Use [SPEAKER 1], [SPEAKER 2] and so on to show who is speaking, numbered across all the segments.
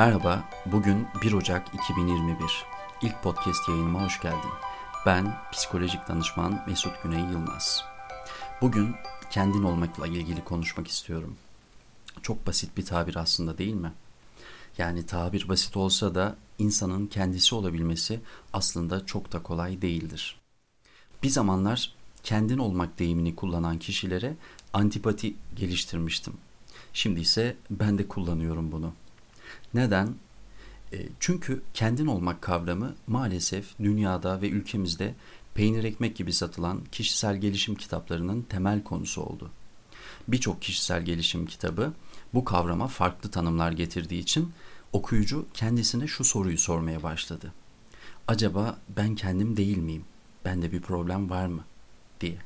[SPEAKER 1] Merhaba, bugün 1 Ocak 2021. İlk podcast yayınıma hoş geldin. Ben psikolojik danışman Mesut Güney Yılmaz. Bugün kendin olmakla ilgili konuşmak istiyorum. Çok basit bir tabir aslında değil mi? Yani tabir basit olsa da insanın kendisi olabilmesi aslında çok da kolay değildir. Bir zamanlar kendin olmak deyimini kullanan kişilere antipati geliştirmiştim. Şimdi ise ben de kullanıyorum bunu. Neden? E, çünkü kendin olmak kavramı maalesef dünyada ve ülkemizde peynir ekmek gibi satılan kişisel gelişim kitaplarının temel konusu oldu. Birçok kişisel gelişim kitabı bu kavrama farklı tanımlar getirdiği için okuyucu kendisine şu soruyu sormaya başladı. Acaba ben kendim değil miyim? Bende bir problem var mı? diye.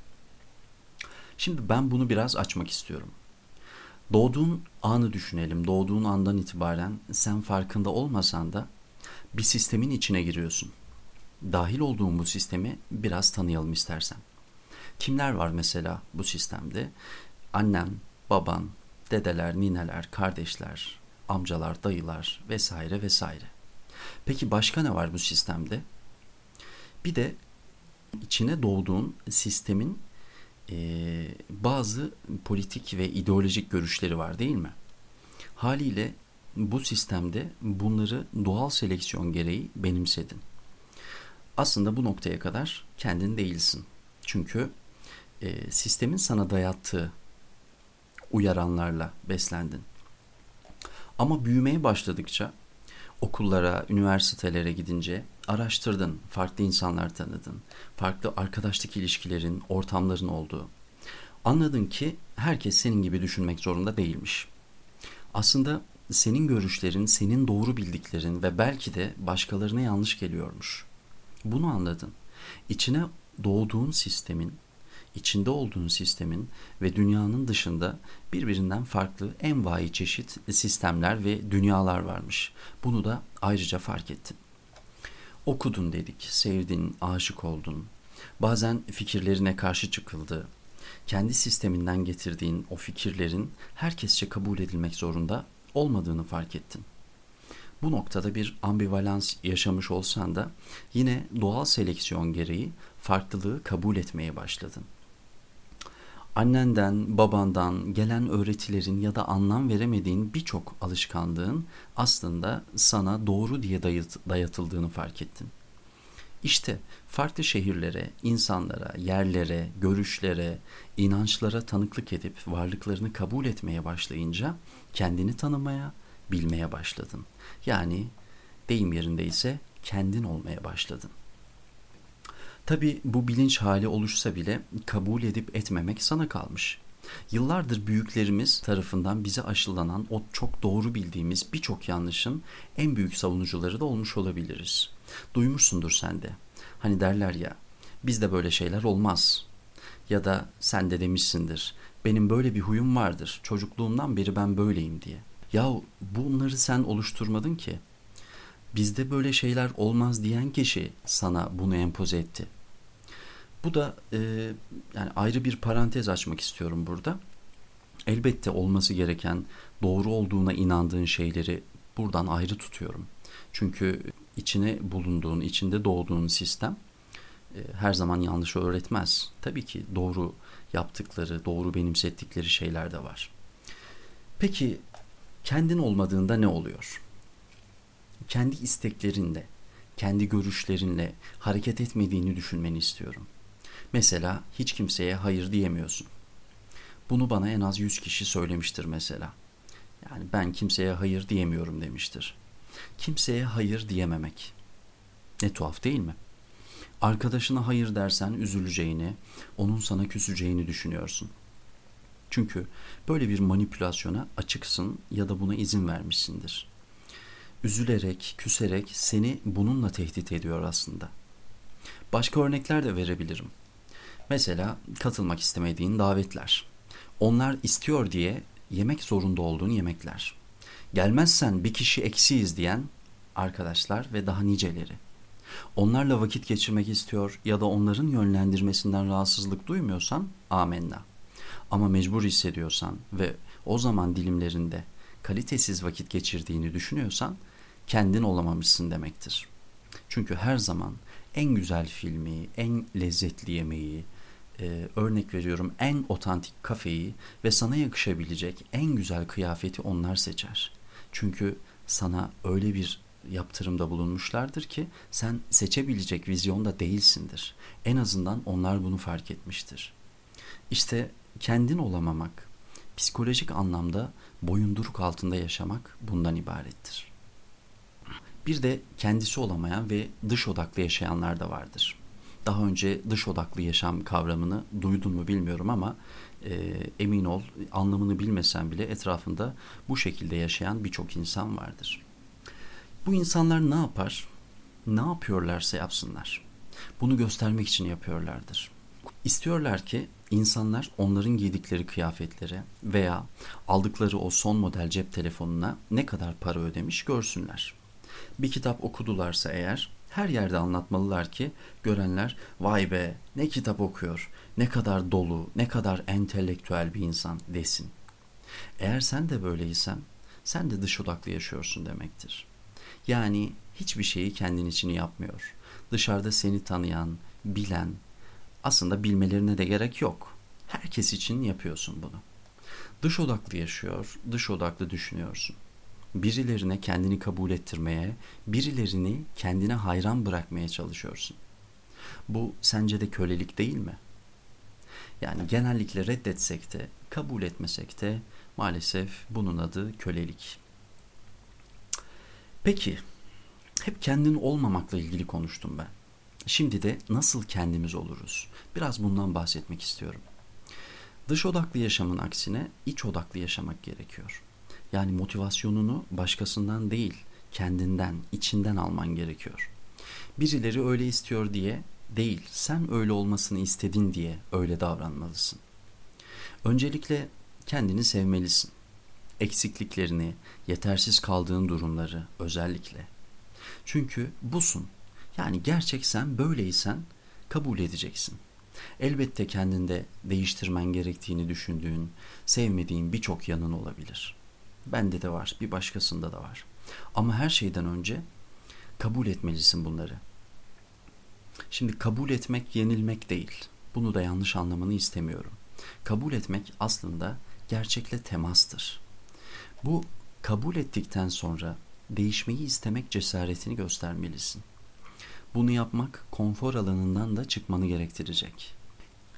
[SPEAKER 1] Şimdi ben bunu biraz açmak istiyorum. Doğduğun anı düşünelim. Doğduğun andan itibaren sen farkında olmasan da bir sistemin içine giriyorsun. Dahil olduğun bu sistemi biraz tanıyalım istersen. Kimler var mesela bu sistemde? Annen, baban, dedeler, nineler, kardeşler, amcalar, dayılar vesaire vesaire. Peki başka ne var bu sistemde? Bir de içine doğduğun sistemin e, bazı politik ve ideolojik görüşleri var değil mi? Haliyle bu sistemde bunları doğal seleksiyon gereği benimsedin. Aslında bu noktaya kadar kendin değilsin. Çünkü e, sistemin sana dayattığı uyaranlarla beslendin. Ama büyümeye başladıkça okullara, üniversitelere gidince araştırdın, farklı insanlar tanıdın, farklı arkadaşlık ilişkilerin, ortamların olduğu. Anladın ki herkes senin gibi düşünmek zorunda değilmiş. Aslında senin görüşlerin, senin doğru bildiklerin ve belki de başkalarına yanlış geliyormuş. Bunu anladın. İçine doğduğun sistemin, içinde olduğun sistemin ve dünyanın dışında birbirinden farklı envai çeşit sistemler ve dünyalar varmış. Bunu da ayrıca fark ettin. Okudun dedik, sevdin, aşık oldun. Bazen fikirlerine karşı çıkıldı. Kendi sisteminden getirdiğin o fikirlerin herkesçe kabul edilmek zorunda olmadığını fark ettin. Bu noktada bir ambivalans yaşamış olsan da yine doğal seleksiyon gereği farklılığı kabul etmeye başladın annenden, babandan gelen öğretilerin ya da anlam veremediğin birçok alışkanlığın aslında sana doğru diye dayatıldığını fark ettin. İşte farklı şehirlere, insanlara, yerlere, görüşlere, inançlara tanıklık edip varlıklarını kabul etmeye başlayınca kendini tanımaya, bilmeye başladın. Yani deyim yerindeyse kendin olmaya başladın. Tabi bu bilinç hali oluşsa bile kabul edip etmemek sana kalmış. Yıllardır büyüklerimiz tarafından bize aşılanan o çok doğru bildiğimiz birçok yanlışın en büyük savunucuları da olmuş olabiliriz. Duymuşsundur sen de. Hani derler ya, bizde böyle şeyler olmaz. Ya da sen de demişsindir, benim böyle bir huyum vardır, çocukluğumdan beri ben böyleyim diye. Ya bunları sen oluşturmadın ki. Bizde böyle şeyler olmaz diyen kişi sana bunu empoze etti. Bu da e, yani ayrı bir parantez açmak istiyorum burada. Elbette olması gereken doğru olduğuna inandığın şeyleri buradan ayrı tutuyorum. Çünkü içine bulunduğun, içinde doğduğun sistem e, her zaman yanlış öğretmez. Tabii ki doğru yaptıkları, doğru benimsettikleri şeyler de var. Peki kendin olmadığında ne oluyor? Kendi isteklerinle, kendi görüşlerinle hareket etmediğini düşünmeni istiyorum. Mesela hiç kimseye hayır diyemiyorsun. Bunu bana en az 100 kişi söylemiştir mesela. Yani ben kimseye hayır diyemiyorum demiştir. Kimseye hayır diyememek. Ne tuhaf değil mi? Arkadaşına hayır dersen üzüleceğini, onun sana küseceğini düşünüyorsun. Çünkü böyle bir manipülasyona açıksın ya da buna izin vermişsindir. Üzülerek, küserek seni bununla tehdit ediyor aslında. Başka örnekler de verebilirim. Mesela katılmak istemediğin davetler. Onlar istiyor diye yemek zorunda olduğun yemekler. Gelmezsen bir kişi eksiyiz diyen arkadaşlar ve daha niceleri. Onlarla vakit geçirmek istiyor ya da onların yönlendirmesinden rahatsızlık duymuyorsan amenna. Ama mecbur hissediyorsan ve o zaman dilimlerinde kalitesiz vakit geçirdiğini düşünüyorsan kendin olamamışsın demektir. Çünkü her zaman en güzel filmi, en lezzetli yemeği, e, örnek veriyorum en otantik kafeyi ve sana yakışabilecek en güzel kıyafeti onlar seçer. Çünkü sana öyle bir yaptırımda bulunmuşlardır ki sen seçebilecek vizyonda değilsindir. En azından onlar bunu fark etmiştir. İşte kendin olamamak, psikolojik anlamda boyunduruk altında yaşamak bundan ibarettir. Bir de kendisi olamayan ve dış odaklı yaşayanlar da vardır. Daha önce dış odaklı yaşam kavramını duydun mu bilmiyorum ama e, emin ol anlamını bilmesen bile etrafında bu şekilde yaşayan birçok insan vardır. Bu insanlar ne yapar? Ne yapıyorlarsa yapsınlar. Bunu göstermek için yapıyorlardır. İstiyorlar ki insanlar onların giydikleri kıyafetlere veya aldıkları o son model cep telefonuna ne kadar para ödemiş görsünler. Bir kitap okudularsa eğer her yerde anlatmalılar ki görenler vay be ne kitap okuyor, ne kadar dolu, ne kadar entelektüel bir insan desin. Eğer sen de böyleysen sen de dış odaklı yaşıyorsun demektir. Yani hiçbir şeyi kendin için yapmıyor. Dışarıda seni tanıyan, bilen, aslında bilmelerine de gerek yok. Herkes için yapıyorsun bunu. Dış odaklı yaşıyor, dış odaklı düşünüyorsun. Birilerine kendini kabul ettirmeye, birilerini kendine hayran bırakmaya çalışıyorsun. Bu sence de kölelik değil mi? Yani genellikle reddetsek de, kabul etmesek de maalesef bunun adı kölelik. Peki, hep kendin olmamakla ilgili konuştum ben. Şimdi de nasıl kendimiz oluruz? Biraz bundan bahsetmek istiyorum. Dış odaklı yaşamın aksine iç odaklı yaşamak gerekiyor. Yani motivasyonunu başkasından değil, kendinden, içinden alman gerekiyor. Birileri öyle istiyor diye değil, sen öyle olmasını istedin diye öyle davranmalısın. Öncelikle kendini sevmelisin. Eksikliklerini, yetersiz kaldığın durumları özellikle. Çünkü busun. Yani gerçek sen böyleysen kabul edeceksin. Elbette kendinde değiştirmen gerektiğini düşündüğün, sevmediğin birçok yanın olabilir. Bende de var, bir başkasında da var. Ama her şeyden önce kabul etmelisin bunları. Şimdi kabul etmek yenilmek değil. Bunu da yanlış anlamanı istemiyorum. Kabul etmek aslında gerçekle temastır. Bu kabul ettikten sonra değişmeyi istemek cesaretini göstermelisin. Bunu yapmak konfor alanından da çıkmanı gerektirecek.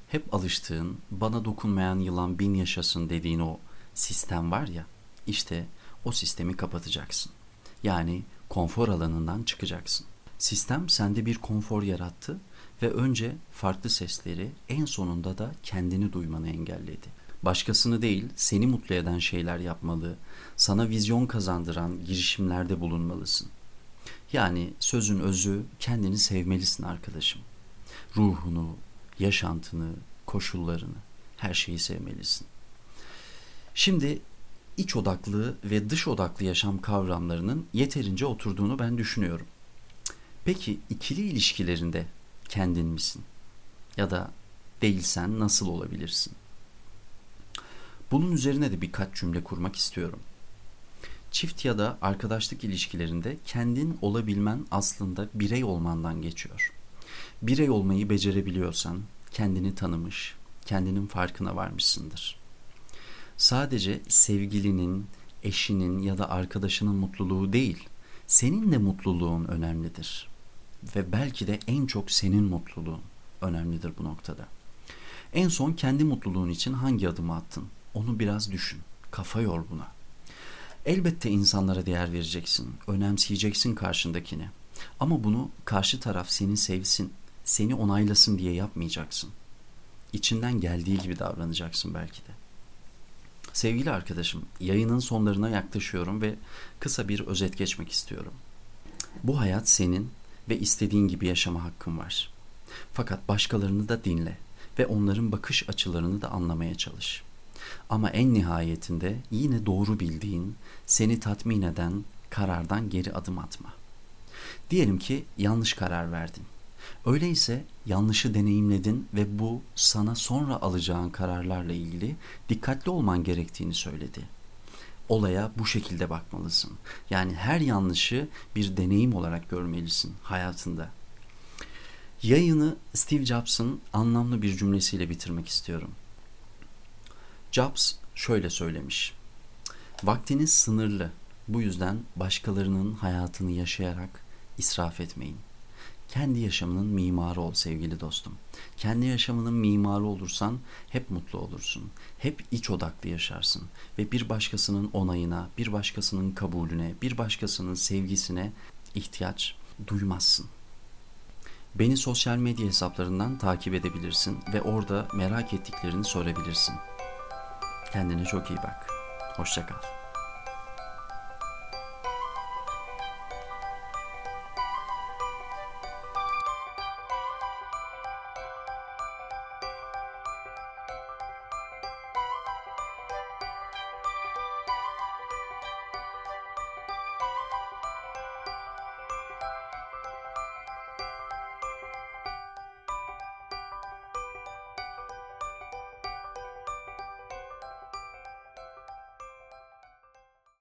[SPEAKER 1] Hep alıştığın, bana dokunmayan yılan bin yaşasın dediğin o sistem var ya, işte o sistemi kapatacaksın. Yani konfor alanından çıkacaksın. Sistem sende bir konfor yarattı ve önce farklı sesleri en sonunda da kendini duymanı engelledi. Başkasını değil, seni mutlu eden şeyler yapmalı, sana vizyon kazandıran girişimlerde bulunmalısın. Yani sözün özü kendini sevmelisin arkadaşım. Ruhunu, yaşantını, koşullarını, her şeyi sevmelisin. Şimdi iç odaklı ve dış odaklı yaşam kavramlarının yeterince oturduğunu ben düşünüyorum. Peki ikili ilişkilerinde kendin misin? Ya da değilsen nasıl olabilirsin? Bunun üzerine de birkaç cümle kurmak istiyorum. Çift ya da arkadaşlık ilişkilerinde kendin olabilmen aslında birey olmandan geçiyor. Birey olmayı becerebiliyorsan kendini tanımış, kendinin farkına varmışsındır. Sadece sevgilinin, eşinin ya da arkadaşının mutluluğu değil, senin de mutluluğun önemlidir. Ve belki de en çok senin mutluluğun önemlidir bu noktada. En son kendi mutluluğun için hangi adımı attın? Onu biraz düşün. Kafa yor buna. Elbette insanlara değer vereceksin, önemseyeceksin karşındakini. Ama bunu karşı taraf seni sevsin, seni onaylasın diye yapmayacaksın. İçinden geldiği gibi davranacaksın belki de. Sevgili arkadaşım, yayının sonlarına yaklaşıyorum ve kısa bir özet geçmek istiyorum. Bu hayat senin ve istediğin gibi yaşama hakkın var. Fakat başkalarını da dinle ve onların bakış açılarını da anlamaya çalış. Ama en nihayetinde yine doğru bildiğin, seni tatmin eden karardan geri adım atma. Diyelim ki yanlış karar verdin. Öyleyse yanlışı deneyimledin ve bu sana sonra alacağın kararlarla ilgili dikkatli olman gerektiğini söyledi. olaya bu şekilde bakmalısın. Yani her yanlışı bir deneyim olarak görmelisin hayatında. Yayını Steve Jobs'ın anlamlı bir cümlesiyle bitirmek istiyorum. Jobs şöyle söylemiş. Vaktiniz sınırlı. Bu yüzden başkalarının hayatını yaşayarak israf etmeyin. Kendi yaşamının mimarı ol sevgili dostum. Kendi yaşamının mimarı olursan hep mutlu olursun. Hep iç odaklı yaşarsın ve bir başkasının onayına, bir başkasının kabulüne, bir başkasının sevgisine ihtiyaç duymazsın. Beni sosyal medya hesaplarından takip edebilirsin ve orada merak ettiklerini sorabilirsin. Kendine çok iyi bak. Hoşçakal.